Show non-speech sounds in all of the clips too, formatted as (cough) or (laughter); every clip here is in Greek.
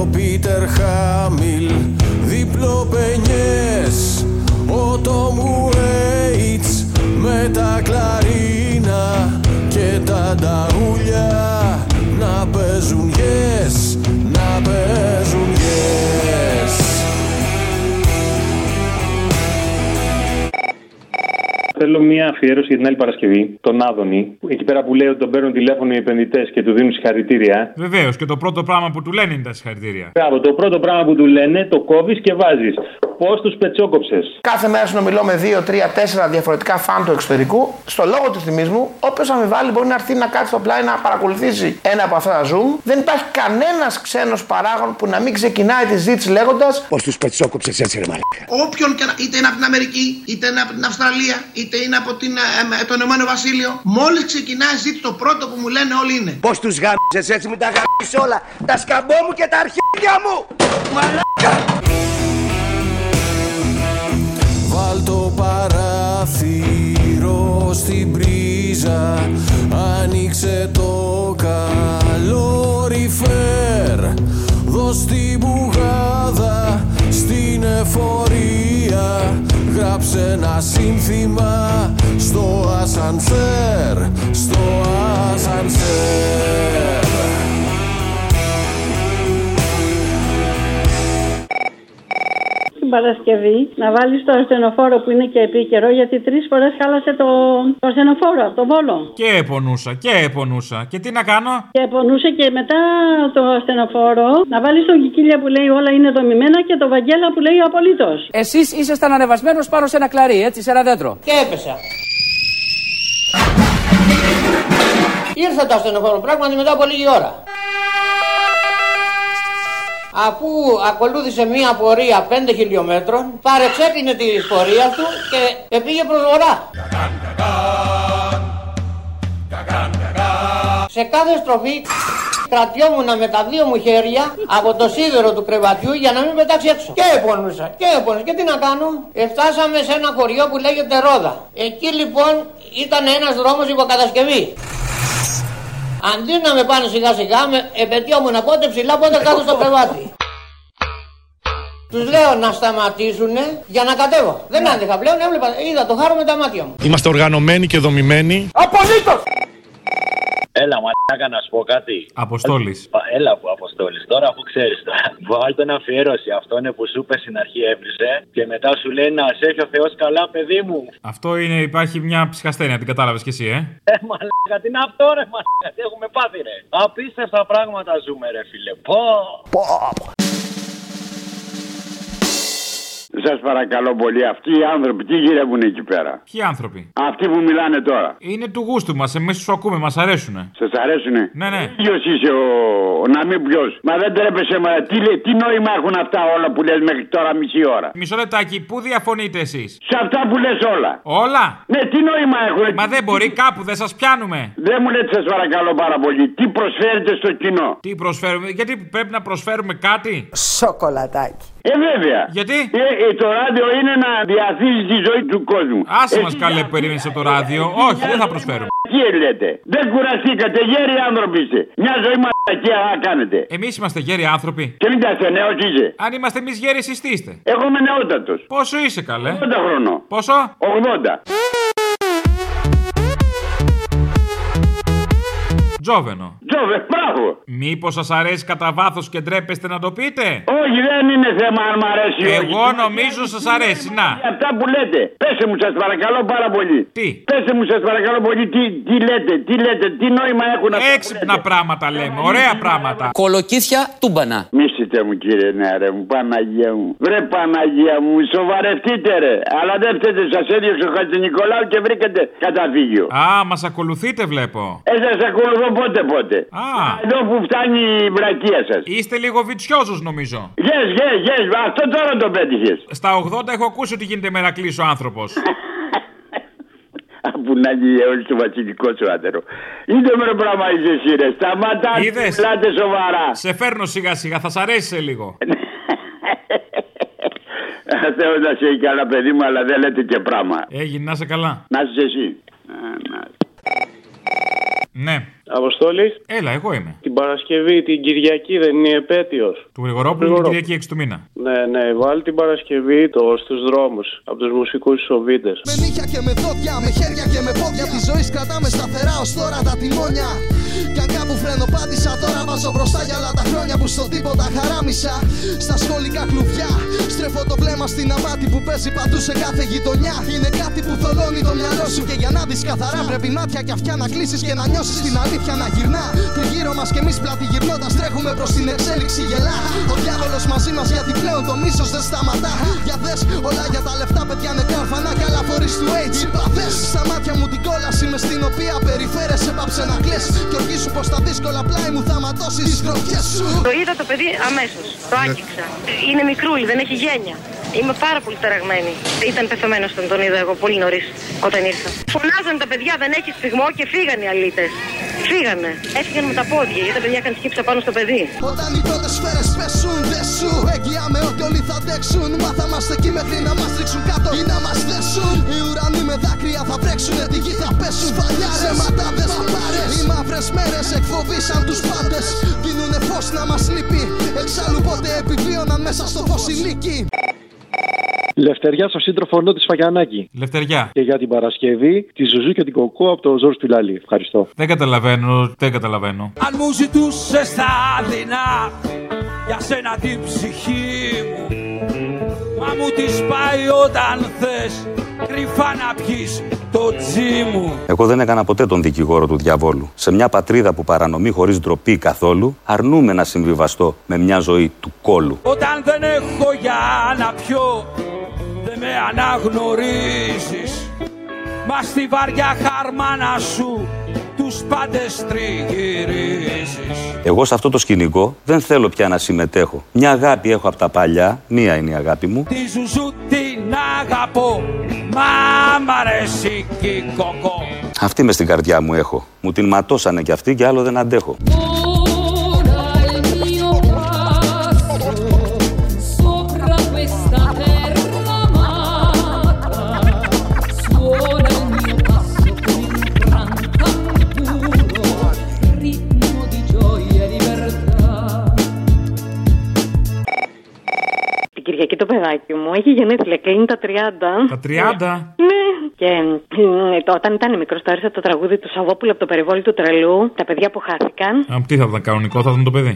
ο Πίτερ Χάμιλ Διπλό Πενιές Ο Τόμ Ουέιτς Με τα κλαρίνα Και τα νταγούλια Να παίζουν Θέλω μια αφιέρωση για την άλλη Παρασκευή, τον Άδωνη. Εκεί πέρα που λέει ότι τον παίρνουν τηλέφωνο οι επενδυτές και του δίνουν συγχαρητήρια. Βεβαίως και το πρώτο πράγμα που του λένε είναι τα συγχαρητήρια. Μπράβο, το πρώτο πράγμα που του λένε το κόβεις και βάζεις. Πώς τους πετσόκοψες; Κάθε μέρα συνομιλώ με 2, 3, 4 διαφορετικά φαν του εξωτερικού. Στο λόγο του θυμίσμου, όποιος αμοιβάλλει μπορεί να έρθει να κάτσει στο πλάι να παρακολουθήσει ένα από αυτά τα Zoom. Δεν υπάρχει κανένας ξένος παράγον που να μην ξεκινάει τη ζήτηση λέγοντας Πώς τους πετσόκοψες έτσι, ρε μαλάκα. Όποιον και να, είτε είναι από την Αμερική, είτε είναι από την Αυστραλία, είτε είναι από την, ε, ε, το Ηνωμένο Βασίλειο. Μόλις ξεκινάει η ζήτηση, το πρώτο που μου λένε όλοι είναι. Πώς τους γάμισες έτσι, με τα γάμισες όλα. Τα σκαμπό μου και τα αρχίδια μου. Μαλάκα. Βάλ το παράθυρο στην πρίζα Άνοιξε το Γράψε ένα σύνθημα στο ασανσέρ Στο ασανσέρ Παρασκευή να βάλεις το ασθενοφόρο που είναι και επίκαιρο γιατί τρεις φορές χάλασε το, το ασθενοφόρο από το βόλο. Και επονούσα, και επονούσα. Και τι να κάνω; Και πονούσε και μετά το ασθενοφόρο να βάλεις τον Κικίλια που λέει όλα είναι δομημένα και το Βαγγέλα που λέει απολύτως. Εσείς ήσασταν ανεβασμένος πάνω σε ένα κλαρί, έτσι, σε ένα δέντρο. Και έπεσα. Ήρθε το ασθενοφόρο πράγματι μετά από λίγη ώρα. Αφού ακολούθησε μία πορεία 5 χιλιόμετρων, παρεξέκλεινε τη πορεία του και πήγε προς βορρά. Σε κάθε στροφή κρατιόμουν με τα δύο μου χέρια από το σίδερο του κρεβατιού για να μην πετάξει έξω. Και επώνουσα, και επώνουσα. Και τι να κάνω; Εφτάσαμε σε ένα χωριό που λέγεται Ρόδα. Εκεί λοιπόν ήταν ένας δρόμος υποκατασκευής. Αντί να με πάνε σιγά σιγά, με επαιτειόμουν πότε ψηλά, πότε κάτω στο κρεβάτι. Τους λέω να σταματήσουν για να κατέβω. Δεν άντεχα πλέον, έβλεπα, είδα το χάρο με τα μάτια μου. Είμαστε οργανωμένοι και δομημένοι. Απολύτως! Έλα, μαλάκα να σου πω κάτι. Αποστόλης. Έλα που αποστόλης. Τώρα που ξέρεις τώρα. Βάλτε ένα αφιέρωση. Αυτό είναι που σου είπε στην αρχή έβριζε και μετά σου λέει να σε έχει ο Θεός καλά, παιδί μου. Αυτό είναι, υπάρχει μια ψυχασθένεια, την κατάλαβες κι εσύ, ε; Ε, μαλάκα, τι είναι αυτό, ρε μαλάκα. Τι έχουμε πάθει, ρε. Απίστευτα πράγματα ζούμε, ρε φίλε. Πω. Πω. Σας παρακαλώ πολύ, αυτοί οι άνθρωποι τι γυρεύουν εκεί πέρα; Ποιοι άνθρωποι; Αυτοί που μιλάνε τώρα. Είναι του γούστου μας, εμείς τους ακούμε, μας αρέσουνε. Σας αρέσουνε; Ναι, ναι. Ποιο είσαι ο, ο να μην ποιο. Μα δεν τρέπεσαι, μα τι, λέ- τι νόημα έχουν αυτά όλα που λες μέχρι τώρα μισή ώρα; Μισό λεπτάκι, πού διαφωνείτε εσείς; Σε αυτά που λες όλα. Όλα; Ναι, τι νόημα έχουν. Μα δεν μπορεί κάπου, δεν σας πιάνουμε. Δεν μου λέτε, σας παρακαλώ πάρα πολύ, τι προσφέρετε στο κοινό; Τι προσφέρουμε, γιατί πρέπει να προσφέρουμε κάτι; Σοκολατάκι. Ε, βέβαια. Γιατί? Ε, ε, το ράδιο είναι να διαθίζει τη ζωή του κόσμου. Άσε μα Εσείς καλέ που περίμενε από το ράδιο. Όχι, δεν θα προσφέρουμε. Τι λέτε. Δεν κουραστήκατε, γέροι άνθρωποι είστε. Μια ζωή μαλακία να κάνετε. Εμεί είμαστε γέροι άνθρωποι. Και μην τα νέο είσαι. Αν είμαστε εμεί γέροι, εσεί τι είστε. Εγώ είμαι νεότατο. Πόσο είσαι καλέ. 80 χρονών. Πόσο? 80. Τζόβενο. Τζόβε, μπράβο. Μήπως σας αρέσει κατά βάθος και ντρέπεστε να το πείτε; Όχι, δεν είναι θέμα αν μ' αρέσει ή όχι. Εγώ νομίζω σας αρέσει. Να. Για αυτά που λέτε. Πέσε μου, σας παρακαλώ πάρα πολύ. Τι; Πέσε μου, σας παρακαλώ πολύ, τι, τι λέτε, τι λέτε, τι νόημα έχουν αυτά. που Έξυπνα λέτε. πράγματα λέμε. Ωραία πράγματα. Κολοκύθια τούμπανα. Μίσετε μου κύριε νεαρέ μου, Παναγία μου. Βρε Παναγία μου, σοβαρευτείτε ρε. Αλλά δεν φταίτε, σας έδιωξε ο Χατζη Νικολάου και βρήκατε καταφύγιο. Α, μας ακολουθείτε βλέπω. Ε, σας ακολουθώ πότε πότε. Α. Εδώ που φτάνει η βρακία σας. Είστε λίγο βιτσιόζος νομίζω. Yes, yes, yes, αυτό τώρα το πέτυχες. Στα 80 έχω ακούσει ότι γίνεται μερακλή ο άνθρωπος. Που να γίνει όλο το βασιλικό σου άντερο. Είναι με πράγμα είσαι εσύ ρε. Σταμάτα, Είδες; μιλάτε σοβαρά. Σε φέρνω σιγά σιγά, θα σ' αρέσει σε λίγο. (laughs) Θεό να σε έχει καλά παιδί μου, αλλά δεν λέτε και πράγμα. Έγινε, να είσαι καλά. Να είσαι εσύ. Α, να. Ναι. Αποστόλης. Έλα, εγώ είμαι. Την Παρασκευή, την Κυριακή δεν είναι επέτειος. Του Γρηγορόπουλου την Κυριακή 6 του μήνα. Ναι, ναι, βάλει την Παρασκευή το στους δρόμους από τους μουσικούς Σοβίτες. Με νύχια και με δόντια, με χέρια και με πόδια της ζωής κρατάμε σταθερά ως τώρα τα τιμόνια. Κι αν κάπου φρενοπάτησα, τώρα βάζω μπροστά για όλα τα χρόνια που στο τίποτα χαράμισα. Στα σχολικά κλουβιά, στρέφω το βλέμμα στην αμάτη που παίζει παντού σε κάθε γειτονιά. Είναι κάτι που θολώνει το μυαλό σου και για να δεις καθαρά πρέπει μάτια και αυτιά να κλείσεις και να νιώσεις την αλήθεια να γυρνά. Τριγύρω μας και εμείς πλάτη γυρνώντας τρέχουμε προς την εξέλιξη γελά. Ο διάβολος μαζί μας γιατί πλέον το μίσος δεν σταματά. Για δες όλα για τα λεφτά, παιδιά νεκρά ορφανά και άλλα φορείς του AIDS. Είπα δες στα μάτια μου την κόλαση μες στην οποία περιφέρεσαι πάψε να κλαις Και οργήσου πως τα δύσκολα πλάι μου θα ματώσεις τις γροθιέ σου. Το είδα το παιδί αμέσως. Το άγγιξα. Είναι μικρούλι, δεν έχει γένεια. Είμαι πάρα πολύ ταραγμένη. Ήταν πεθαμένος όταν τον είδα εγώ πολύ νωρίς όταν ήρθα. Φωνάζαν τα παιδιά, δεν έχεις σφιγμό και φύγανε οι αλήτες. Φύγανε. Έφυγαν με τα πόδια γιατί τα παιδιά είχαν σκύψα πάνω στο παιδί. Όταν οι πρώτες σφαίρες πέσουν, δεν σου εγγυάμαι ότι όλοι θα αντέξουν. Μα θα είμαστε εκεί μέχρι να μας ρίξουν κάτω ή να μας δέσουν. Οι ουρανοί με δάκρυα θα βρέξουν, τη γη θα πέσουν. Φαλιάρε, σε ματάδε, παπάρε. Οι μαύρες μέρες εκφοβήσαν τους πάντες. Δίνουνε φως να μας λείπει. Εξάλλου πότε επιβίωναν μέσα στο φω οι λύκοι. Λευτεριά στο σύντροφο νου τη Φαγιανάκη. Λευτεριά. Και για την Παρασκευή τη Ζουζού και την Κοκό από το Ζόρ Σπιλάλη. Ευχαριστώ. Δεν καταλαβαίνω, δεν καταλαβαίνω. Αν μου ζητούσες τα δεινά για σένα την ψυχή μου Μα μου τη πάει όταν θες κρυφά να πιεις το τζι μου Εγώ δεν έκανα ποτέ τον δικηγόρο του διαβόλου. Σε μια πατρίδα που παρανομεί χωρίς ντροπή καθόλου, αρνούμε να συμβιβαστώ με μια ζωή του κόλου. Όταν δεν έχω για να πιω δεν με αναγνωρίζεις Μα στη βαριά χαρμάνα σου τους πάντες τριγυρίζεις Εγώ σε αυτό το σκηνικό δεν θέλω πια να συμμετέχω. Μια αγάπη έχω από τα παλιά, μία είναι η αγάπη μου. Τη ζουζού την αγαπώ Μα μ' αρέσει και η κοκό Αυτή μες στην καρδιά μου έχω. Μου την ματώσανε κι αυτή και άλλο δεν αντέχω. Την Κυριακή το παιδάκι μου έχει γενέθλια, κλείνει τα 30. Τα 30? Ναι. Και ε, το- όταν ήταν μικρός, το έρισα το τραγούδι του Σαββόπουλου από το περιβόλι του τρελού. Τα παιδιά που χάθηκαν. Α, τι θα ήταν κανονικό, θα ήταν το παιδί;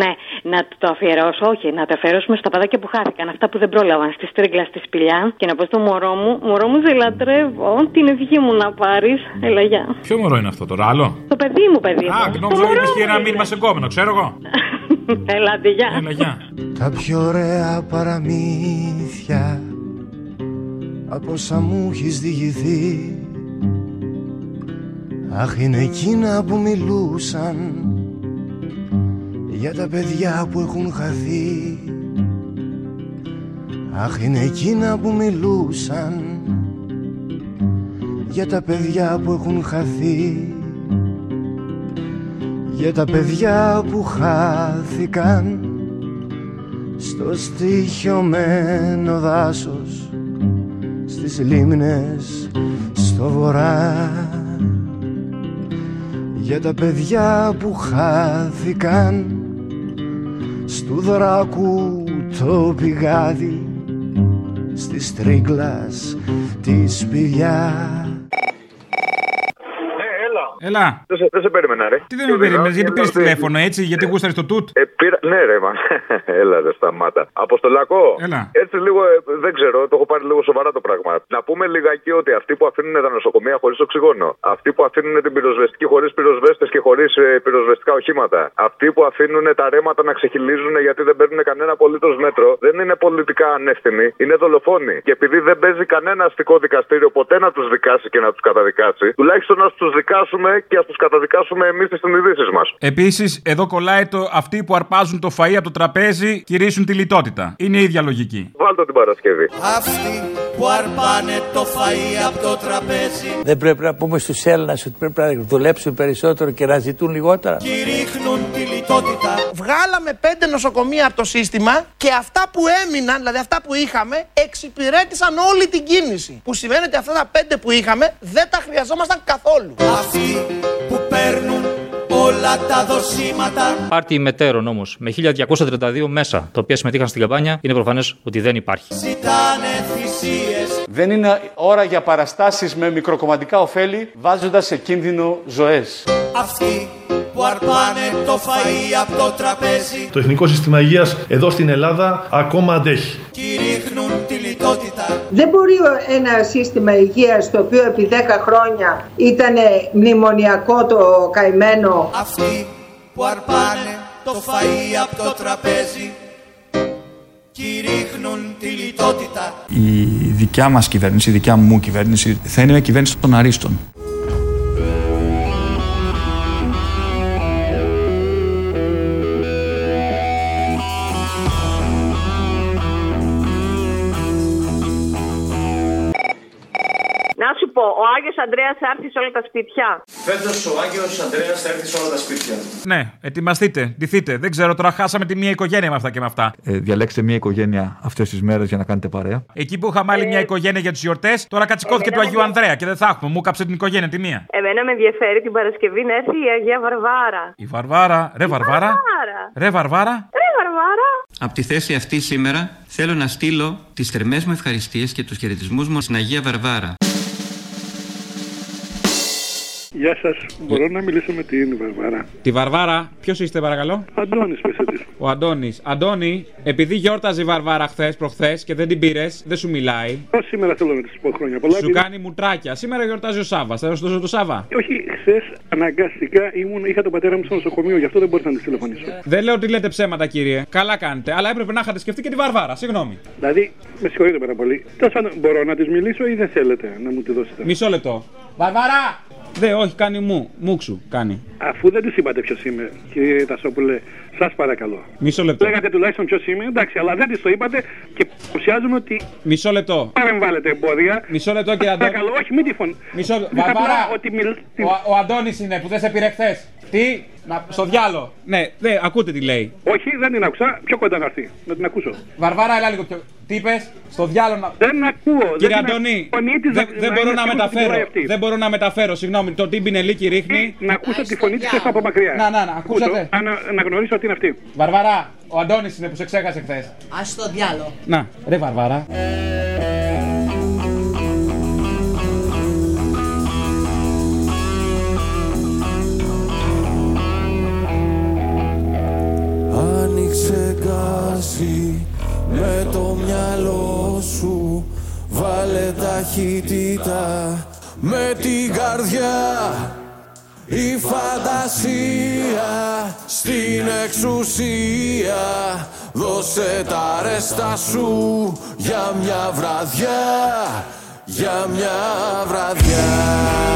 Ναι, να το αφιερώσω, όχι, να το αφιερώσουμε στα παιδάκια που χάθηκαν. Αυτά που δεν πρόλαβαν, στη στρίγκλα, στη σπηλιά. Και να πω στο μωρό μου, μωρό μου σε λατρεύω. Την ευχή μου να πάρεις. Έλα, γεια. Ποιο μωρό είναι αυτό τώρα, άλλο; Το παιδί μου, παιδί μου. Α, νόμιζα ότι είπες και ένα μήνυμα σε κόμενο, ξέρω εγώ. (laughs) Έλα, άντε, γεια. Έλα, γεια. Τα πιο ωραία παραμύθια από όσα μου έχεις διηγηθεί Αχ είναι εκείνα που μιλούσαν για τα παιδιά που έχουν χαθεί Αχ είναι εκείνα που μιλούσαν για τα παιδιά που έχουν χαθεί για τα παιδιά που χάθηκαν στο στοιχειωμένο δάσος στις λίμνες στο βορρά. Για τα παιδιά που χάθηκαν στου δράκου το πηγάδι στις τρίγκλας της σπηλιάς Έλα. Δεν σε, δεν σε περίμενα, ρε. Τι δεν με περίμενες, γιατί πήρες τηλέφωνο έτσι, γιατί γούσταρες το τούτ; Ε, πήρα... Ναι, ρε, μα. (laughs) Έλα, ρε, σταμάτα. Αποστολακό. Έλα. Έτσι λίγο, ε, δεν ξέρω, το έχω πάρει λίγο σοβαρά το πράγμα. Να πούμε λιγάκι ότι αυτοί που αφήνουν τα νοσοκομεία χωρίς οξυγόνο, αυτοί που αφήνουν την πυροσβεστική χωρίς πυροσβέστες και χωρίς πυροσβεστικά οχήματα, αυτοί που αφήνουν τα ρέματα να ξεχυλίζουν γιατί δεν παίρνουν κανένα απολύτως μέτρο, δεν είναι πολιτικά ανεύθυνοι, είναι δολοφόνοι. Και επειδή δεν παίζει κανένα αστικό δικαστήριο ποτέ να τους δικάσει και να τους καταδικάσει, τουλάχιστον να τους δικάσουμε και ας τους καταδικάσουμε εμείς τις συνειδήσεις μας. Επίσης, εδώ κολλάει το αυτοί που αρπάζουν το φαΐ από το τραπέζι κηρύσουν τη λιτότητα. Είναι η ίδια λογική. Βάλτε την Παρασκευή. Αυτοί που αρπάνε το φαΐ από το τραπέζι Δεν πρέπει να πούμε στους Έλληνες ότι πρέπει να δουλέψουν περισσότερο και να ζητούν λιγότερα. κηρύχνουν τη λιτότητα Βγάλαμε πέντε νοσοκομεία από το σύστημα και αυτά που έμειναν, δηλαδή αυτά που είχαμε, εξυπηρέτησαν όλη την κίνηση. Που σημαίνει ότι αυτά τα πέντε που είχαμε δεν τα χρειαζόμασταν καθόλου. Αυτοί που παίρνουν όλα τα δοσήματα Πάρτι μετέρων όμως με 1232 μέσα, τα οποία συμμετείχαν στην καμπάνια, είναι προφανές ότι δεν υπάρχει. Ζητάνε θυσίες Δεν είναι ώρα για παραστάσεις με μικροκομματικά ωφέλη, βάζοντας σε κίνδυνο ζωές. Αυτοί που αρπάνε το φαΐ από το τραπέζι Το Εθνικό Σύστημα Υγείας εδώ στην Ελλάδα ακόμα αντέχει. Κηρύχνουν τη λιτότητα Δεν μπορεί ο- ένα σύστημα υγείας το οποίο επί 10 χρόνια ήταν μνημονιακό το καημένο Αυτοί που αρπάνε το φαΐ από το τραπέζι Κηρύχνουν τη λιτότητα Η δικιά μας κυβέρνηση, η δικιά μου κυβέρνηση θα είναι μια κυβέρνηση των αρίστων. Πω, ο Άγιος Ανδρέας θα έρθει σε όλα τα σπίτια. Φέτος ο Άγιος Ανδρέας θα έρθει σε όλα τα σπίτια. Ναι, ετοιμαστείτε, ντυθείτε. Δεν ξέρω, τώρα χάσαμε τη μία οικογένεια με αυτά και με αυτά. Ε, διαλέξτε μια οικογένεια αυτές τις μέρες για να κάνετε παρέα. Εκεί που είχαμε άλλη μια οικογένεια για τις γιορτές, τώρα κατσικώθηκε του Αγίου Ανδρέα και δεν θα έχουμε. Μου κάψε την οικογένεια τη μία. Εμένα με ενδιαφέρει την Παρασκευή να έρθει η Αγία Βαρβάρα. Η Βαρβάρα, ρε Βαρβάρα; Βαρβάρα. Ρε Βαρβάρα; Ρε Βαρβάρα. Από τη θέση αυτή σήμερα θέλω να στείλω τις θερμές μου ευχαριστίες και τους χαιρετισμούς μου στην Αγία Βαρβάρα. Γεια σας. Μπορώ να μιλήσω με την Βαρβάρα. Τη Βαρβάρα, ποιος είστε παρακαλώ; Αντώνης, πέσε τη. Ο Αντώνης. Αντώνη, επειδή γιόρταζε η Βαρβάρα χθες προχθές και δεν την πήρες, δεν σου μιλάει. Ω σήμερα θέλω να της πω χρόνια πολλά. Σου επειδή- κάνει μουτράκια. Σήμερα γιορτάζει ο Σάβα. Θα σου δώσω το Σάβα. Όχι, χθες αναγκαστικά ήμουν, είχα τον πατέρα μου στο νοσοκομείο, γι' αυτό δεν μπορούσα να της τηλεφωνήσω. Δεν λέω ότι λέτε ψέματα, κύριε. Καλά κάνετε. Αλλά έπρεπε να είχατε σκεφτεί και τη Βαρβάρα. Συγγνώμη. Δηλαδή, με συγχωρείτε πάρα πολύ. Τέλος πάντων, μπορώ να της μιλήσω ή δεν θέλετε να μου τη δώσετε; Μισό λεπτό. Βαρβάρα! Δε, όχι, κάνει μου. Μουξου, κάνει. Αφού δεν της είπατε ποιος είμαι, κύριε Τασόπουλε, σας παρακαλώ. Μισό λεπτό. Λέγατε τουλάχιστον ποιος είμαι, εντάξει, αλλά δεν της το είπατε και παρουσιάζουμε ότι Μισό λεπτό. παρεμβάλλετε εμπόδια. Μισό λεπτό, κύριε Αντώνη. Παρακαλώ, όχι, μην τη φωνή. Μισό λεπτό. Βαρβάρα! Ότι μιλ... Ο, ο Αντώνης είναι που δεν σε πήρε χθες. Τι, να, στο διάλο. Ναι, ναι, ακούτε τι λέει. Όχι, δεν την άκουσα. Πιο κοντά να έρθει. Να την ακούσω. Βαρβάρα, έλα λίγο πιο. Τι είπες, στο διάλο να. Δεν ακούω. Κύριε δεν την Αντώνη, ακ- φωνή της δεν, να- δεν να μπορώ είναι να σίγουρη ότι την μεταφέρω. τρώει αυτή. Δεν μπορώ να μεταφέρω, συγγνώμη. Το τυμπινελίκι ρίχνει. Να ακούσω τη φωνή της από μακριά. Να, να, να, ακούσατε. Ακούσω, Να, να γνωρίσω ότι είναι αυτή. Βαρβαρά, ο Αντώνης είναι που σε ξέχασε χθες. Α το διάλο. Να, ρε Βαρβάρα. Άνοιξε με το μυαλό σου Βάλε ταχύτητα. Με την καρδιά Η φαντασία στην εξουσία. Δώσε τα ρέστα σου για μια βραδιά Για μια βραδιά